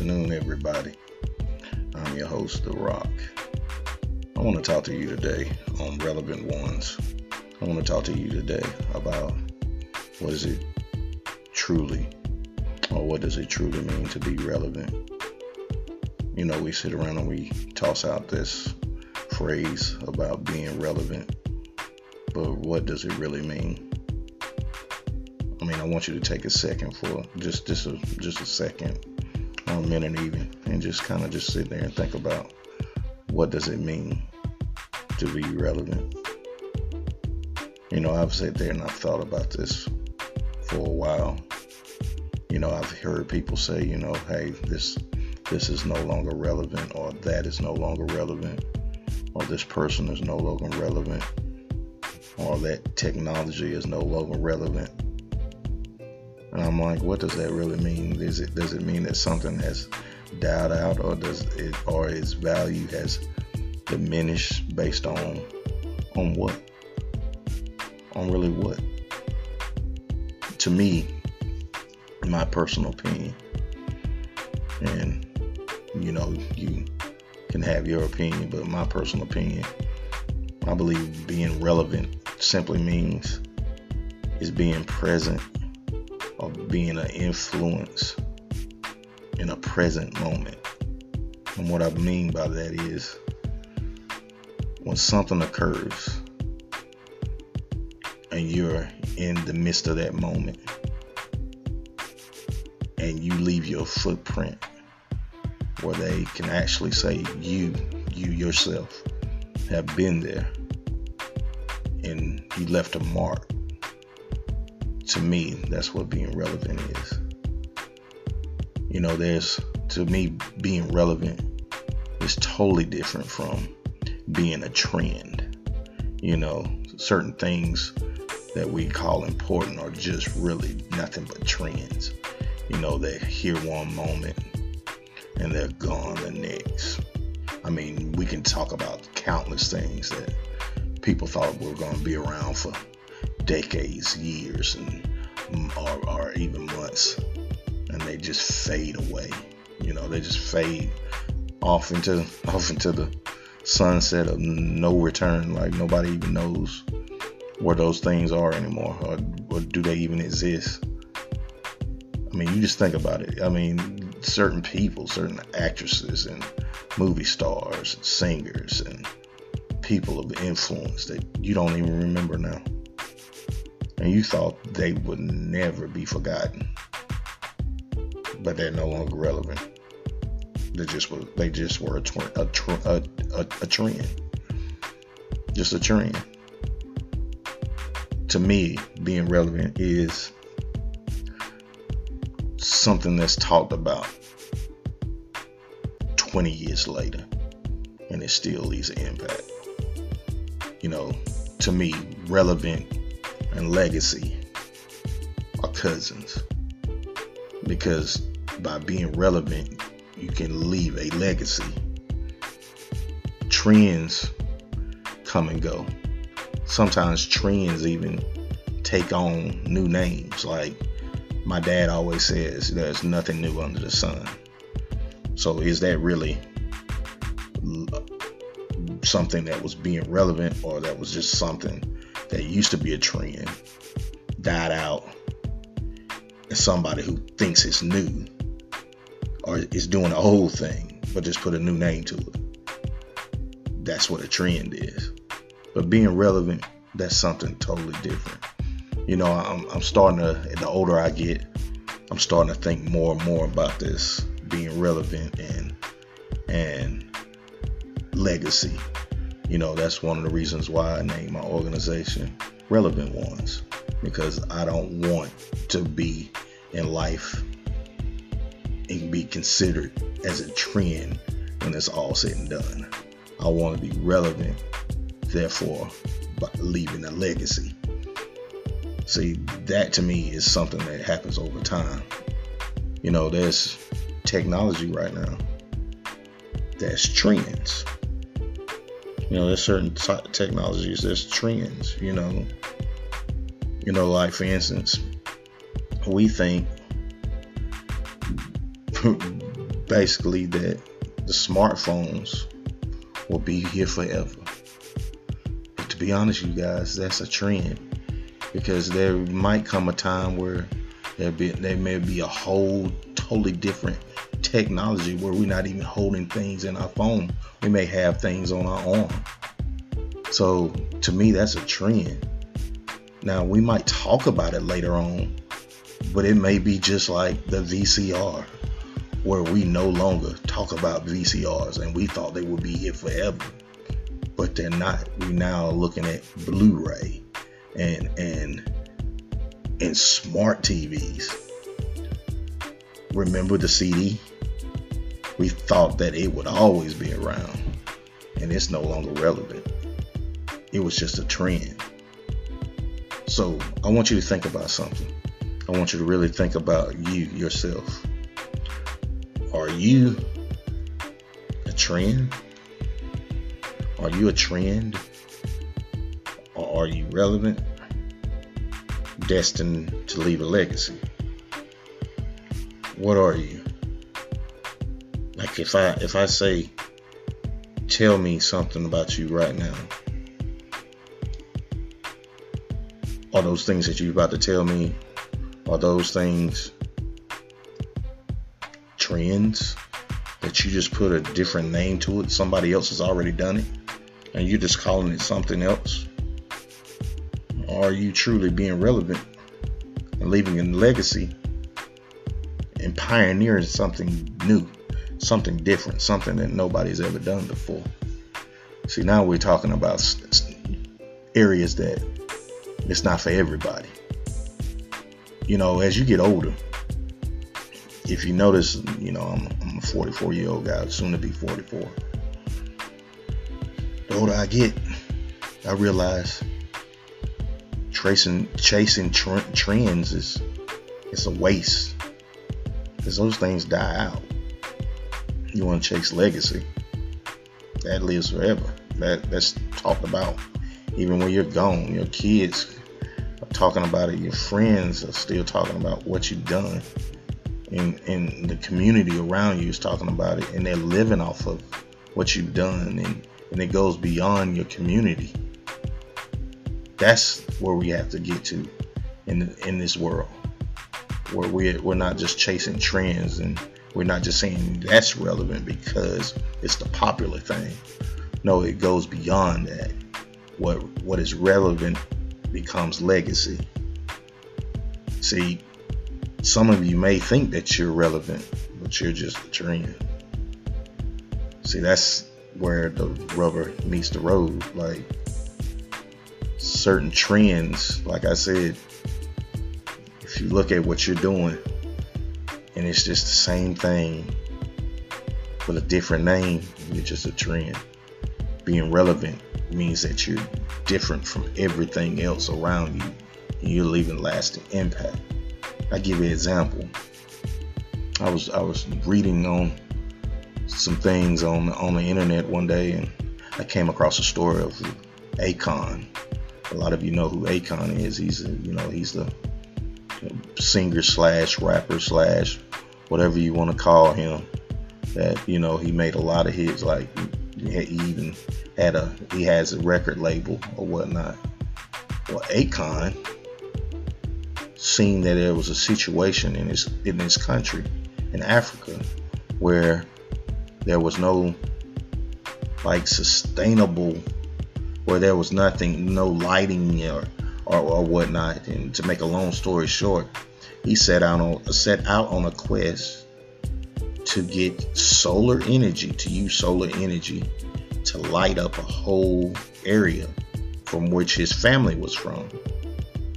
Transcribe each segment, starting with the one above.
afternoon, everybody. I'm your host, The Rock. I want to talk to you today on Relevant Ones. I want to talk to you today about what is it truly, or what does it truly mean to be relevant? You know, we sit around and we toss out this phrase about being relevant, but what does it really mean? I mean, I want you to take a second for just just a just a second, a minute even, and just kind of just sit there and think about what does it mean to be relevant. You know, I've sat there and I've thought about this for a while. You know, I've heard people say, you know, hey, this this is no longer relevant, or that is no longer relevant, or this person is no longer relevant, or that technology is no longer relevant I'm like, what does that really mean? Is it does it mean that something has died out, or does it, or its value has diminished based on on what? On really what? To me, my personal opinion, and you know, you can have your opinion, but my personal opinion, I believe being relevant simply means is being present of being an influence in a present moment. And what I mean by that is when something occurs and you're in the midst of that moment and you leave your footprint where they can actually say you you yourself have been there and you left a mark to me, that's what being relevant is. You know, there's to me being relevant is totally different from being a trend. You know, certain things that we call important are just really nothing but trends. You know, they're here one moment and they're gone the next. I mean, we can talk about countless things that people thought were going to be around for decades, years, and or, or even months, and they just fade away. You know, they just fade off into off into the sunset of no return. Like nobody even knows where those things are anymore, or, or do they even exist? I mean, you just think about it. I mean, certain people, certain actresses and movie stars, and singers, and people of influence that you don't even remember now and you thought they would never be forgotten, but they're no longer relevant. They just were. They just were a, a, tr- a, a, a trend, just a trend. To me, being relevant is something that's talked about 20 years later, and it still leaves an impact. You know, to me, relevant and legacy are cousins because by being relevant, you can leave a legacy. Trends come and go. Sometimes trends even take on new names. Like my dad always says, there's nothing new under the sun. So is that really something that was being relevant or that was just something that used to be a trend died out and somebody who thinks it's new or is doing the old thing but just put a new name to it. That's what a trend is. But being relevant that's something totally different. You know i'm, I'm starting to the older i get i'm starting to think more and more about this being relevant and and legacy you know, that's one of the reasons why I named my organization Relevant Ones because I don't want to be in life and be considered as a trend when it's all said and done. I want to be relevant, therefore, leaving a legacy. See, that to me is something that happens over time. You know, there's technology right now, there's trends. You know, there's certain t- technologies, there's trends, you know. You know, like for instance, we think basically that the smartphones will be here forever. But to be honest, you guys, that's a trend because there might come a time where there be there may be a whole totally different technology where we're not even holding things in our phone. We may have things on our arm. So to me, that's a trend. Now we might talk about it later on, but it may be just like the VCR, where we no longer talk about VCRs and we thought they would be here forever, but they're not. We're now looking at Blu-ray and and and smart TVs. Remember the CD? We thought that it would always be around, and it's no longer relevant. It was just a trend. So I want you to think about something. I want you to really think about you yourself. Are you a trend? Are you a trend? Or are you relevant? Destined to leave a legacy? What are you? If I if I say tell me something about you right now. Are those things that you're about to tell me are those things trends that you just put a different name to it? Somebody else has already done it and you're just calling it something else? Are you truly being relevant and leaving a legacy and pioneering something new, something different, something that nobody's ever done before? See, now we're talking about areas that it's not for everybody. You know, as you get older, if you notice, you know, I'm, I'm a 44 year old guy, soon to be 44 the older I get, I realize tracing, chasing tr- trends is it's a waste because those things die out. You want to chase legacy that lives forever. That that's talked about even when you're gone. Your kids are talking about it. Your friends are still talking about what you've done. And, and the community around you is talking about it and they're living off of what you've done and and it goes beyond your community. That's where we have to get to in in this world, where we're we're not just chasing trends and we're not just saying that's relevant because it's the popular thing. No, it goes beyond that. What what is relevant becomes legacy. See, some of you may think that you're relevant, but you're just a trend. See, that's where the rubber meets the road. Like certain trends, like I said, if you look at what you're doing it's just the same thing with a different name, you're just a trend. Being relevant means that you're different from everything else around you and you're leaving lasting impact. I give you an example. I was I was reading on some things on on the internet one day, and I came across a story of Akon. A lot of you know who Akon is. He's a, you know he's the singer slash rapper slash whatever you want to call him. That you know he made a lot of hits. Like he even had a he has a record label or whatnot. Well, Akon seen that there was a situation in his in his country in Africa where there was no like sustainable where there was nothing no lighting or, or, or whatnot and to make a long story short he set out on set out on a quest to get solar energy to use solar energy to light up a whole area from which his family was from.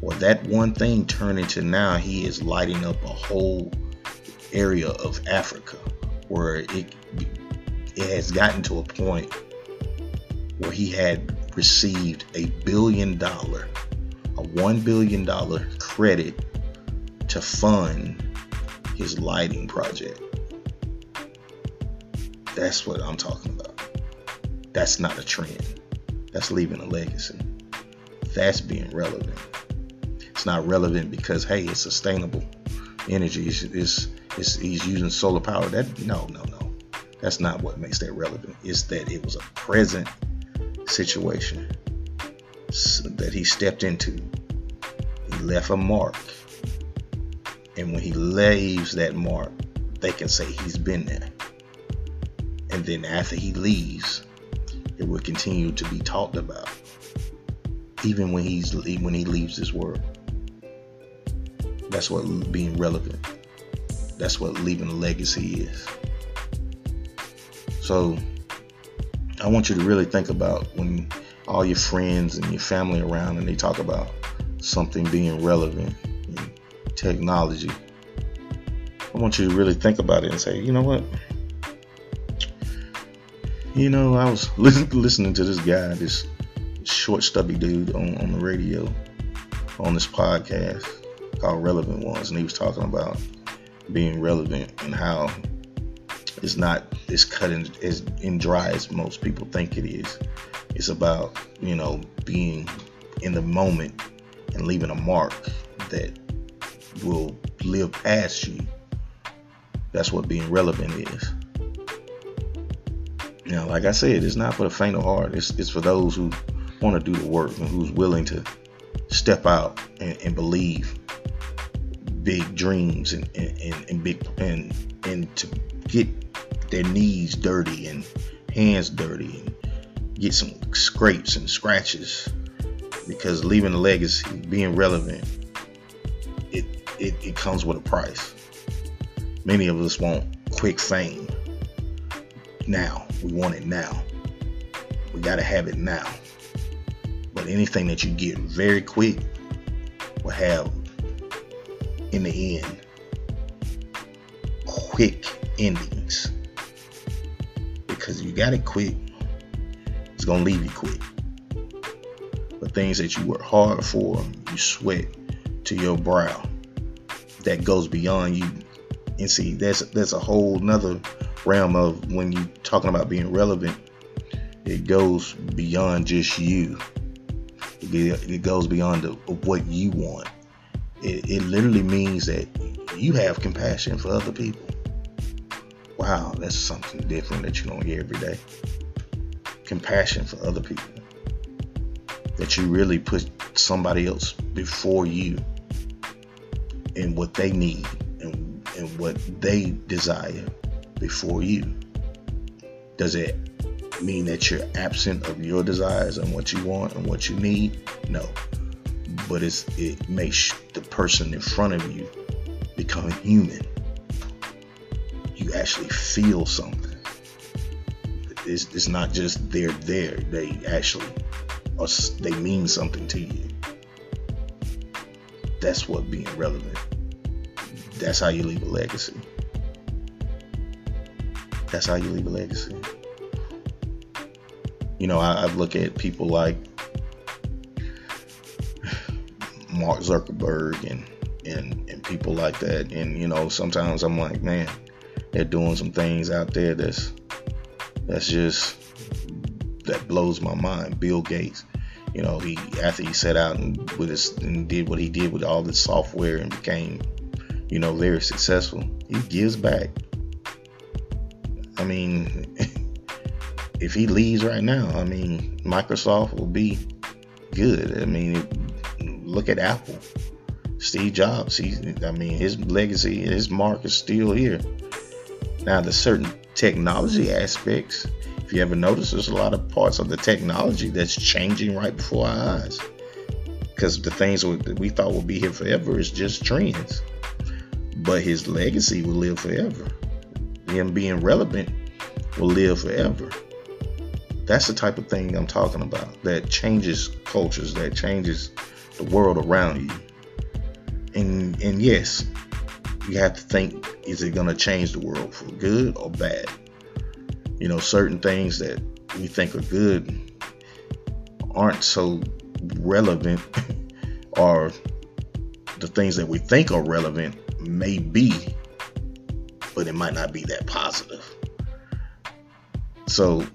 Well that one thing turned into now he is lighting up a whole area of africa where it it has gotten to a point where he had received a billion dollar, a one billion dollar credit to fund his lighting project. That's what I'm talking about. That's not a trend. That's leaving a legacy. That's being relevant. It's not relevant because hey, it's sustainable energy. It's, it's It's, he's using solar power. That no, no, no. That's not what makes that relevant. It's that it was a present situation that he stepped into. He left a mark. And when he leaves that mark, they can say he's been there. And then after he leaves, it will continue to be talked about. Even when he's when he leaves this world. That's what being relevant. That's what leaving a legacy is. So I want you to really think about when all your friends and your family around and they talk about something being relevant, technology. I want you to really think about it and say, you know what? You know, I was listening to this guy, this short, stubby dude on, on the radio, on this podcast called Relevant Ones, and he was talking about being relevant and how it's not as cut and as in dry as most people think it is. It's about you know being in the moment and leaving a mark that will live past you. That's what being relevant is. Now, like I said, it's not for the faint of heart. It's it's for those who want to do the work and who's willing to step out and, and believe big dreams and, and, and big and and to get their knees dirty and hands dirty and get some scrapes and scratches because leaving a legacy, being relevant, it, it, comes with a price. Many of us want quick fame now. We want it now. We got to have it now. But anything that you get very quick will have, in the end, quick endings. Because you got it quick, it's going to leave you quick. But things that you work hard for, you sweat to your brow, that goes beyond you. And see, that's that's a whole nother realm of when you talking about being relevant. It goes beyond just you. It goes beyond the, what you want. It, it literally means that you have compassion for other people. Wow, that's something different that you don't hear every day compassion for other people. That you really put somebody else before you and what they need and, and what they desire before you. Does it mean that you're absent of your desires and what you want and what you need? No. But it's it makes the person in front of you become human. You actually feel something it's, it's not just they're there. They actually are, they mean something to you. That's what being relevant. That's how you leave a legacy. That's how you leave a legacy. You know, I, I look at people like Mark Zuckerberg and and and people like that, and you know, sometimes I'm like, man, they're doing some things out there that's that's just that blows my mind. Bill Gates, you know, he after he set out and with his and did what he did with all the software and became, you know, very successful. He gives back. I mean, if he leaves right now, I mean, Microsoft will be good. I mean, look at Apple. Steve Jobs, he, I mean, his legacy, his mark is still here. Now, the certain technology aspects, if you ever notice, there's a lot of parts of the technology that's changing right before our eyes. Because the things we thought would be here forever is just trends. But his legacy will live forever. Him being relevant will live forever. That's the type of thing I'm talking about that changes cultures, that changes the world around you. And and yes, you have to think is it going to change the world for good or bad? You know, certain things that we think are good aren't so relevant, or the things that we think are relevant may be, but it might not be that positive. So,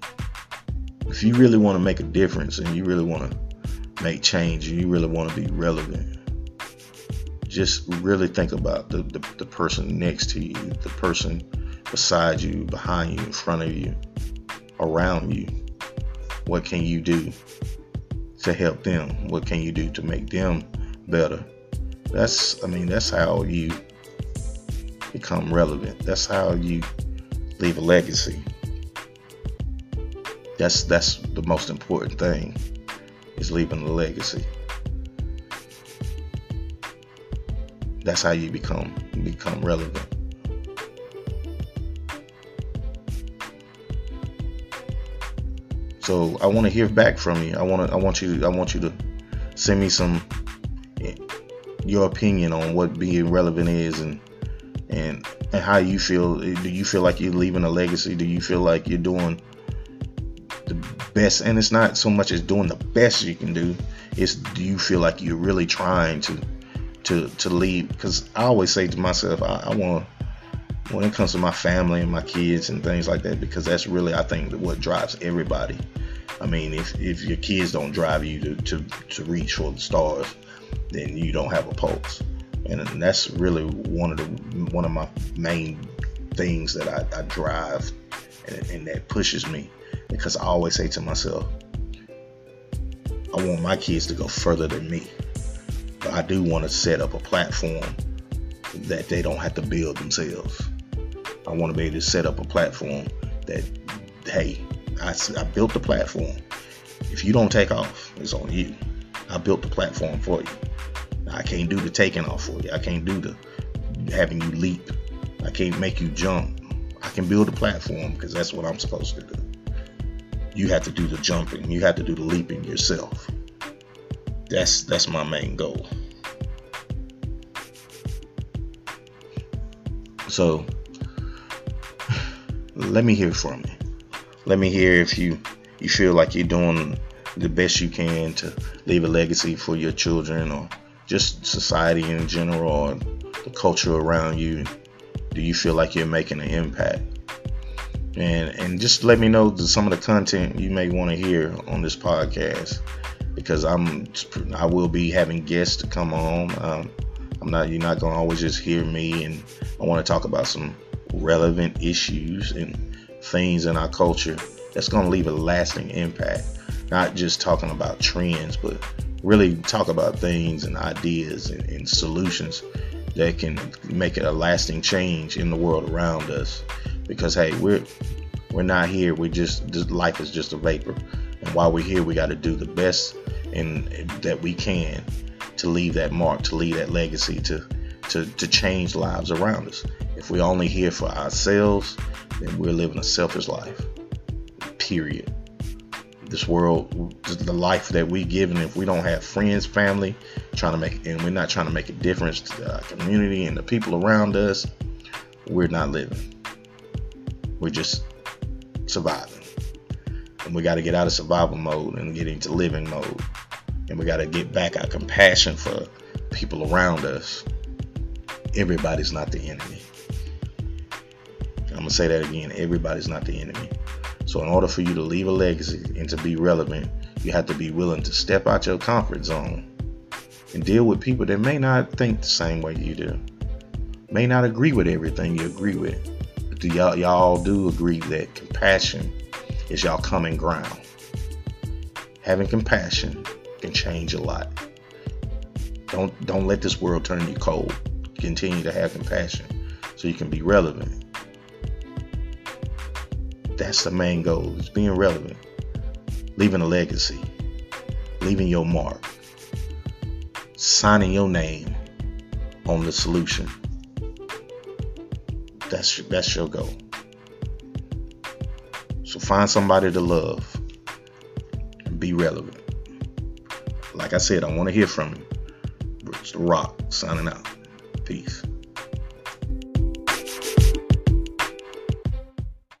if you really want to make a difference and you really want to make change and you really want to be relevant, just really think about the, the, the person next to you, the person beside you, behind you, in front of you, around you. What can you do to help them? What can you do to make them better? That's, I mean, that's how you become relevant. That's how you leave a legacy. That's that's the most important thing is leaving a legacy. That's how you become become relevant. So I want to hear back from you. I want to I want you I want you to send me some eh, your opinion on what being relevant is and and and how you feel. Do you feel like you're leaving a legacy? Do you feel like you're doing the best and it's not so much as doing the best you can do it's do you feel like you're really trying to to to lead because i always say to myself i, I want when it comes to my family and my kids and things like that because that's really i think what drives everybody i mean if if your kids don't drive you to to, to reach for the stars then you don't have a pulse and that's really one of the one of my main things that i, I drive and, and that pushes me because I always say to myself, I want my kids to go further than me. But I do want to set up a platform that they don't have to build themselves. I want to be able to set up a platform that, hey, I, I built the platform. If you don't take off, it's on you. I built the platform for you. I can't do the taking off for you. I can't do the having you leap. I can't make you jump. I can build a platform because that's what I'm supposed to do you have to do the jumping, you have to do the leaping yourself. That's that's my main goal. So let me hear from you. Let me hear if you you feel like you're doing the best you can to leave a legacy for your children or just society in general or the culture around you. Do you feel like you're making an impact? and and just let me know some of the content you may want to hear on this podcast because I'm I will be having guests to come on. Um, I'm not you're not gonna always just hear me, and I want to talk about some relevant issues and things in our culture that's gonna leave a lasting impact. Not just talking about trends, but really talk about things and ideas and, and solutions that can make it a lasting change in the world around us because hey, we're we're not here. We just this life is just a vapor, and while we're here, we got to do the best and that we can to leave that mark, to leave that legacy, to to to change lives around us. If we're only here for ourselves, then we're living a selfish life. Period. This world, the life that we give, and if we don't have friends, family, trying to make, and we're not trying to make a difference to our community and the people around us, we're not living. We're just surviving. And we got to get out of survival mode and get into living mode. And we got to get back our compassion for people around us. Everybody's not the enemy. I'm to say that again. Everybody's not the enemy. So, in order for you to leave a legacy and to be relevant, you have to be willing to step out your comfort zone and deal with people that may not think the same way you do, may not agree with everything you agree with But do y'all y'all do agree that compassion is y'all common ground? Having compassion can change a lot. Don't don't let this world turn you cold. Continue to have compassion so you can be relevant. That's the main goal, is being relevant. Leaving a legacy. Leaving your mark. Signing your name on the solution. That's that's your goal. So find somebody to love and be relevant. Like I said, I want to hear from you. It's the Rock signing out. Peace.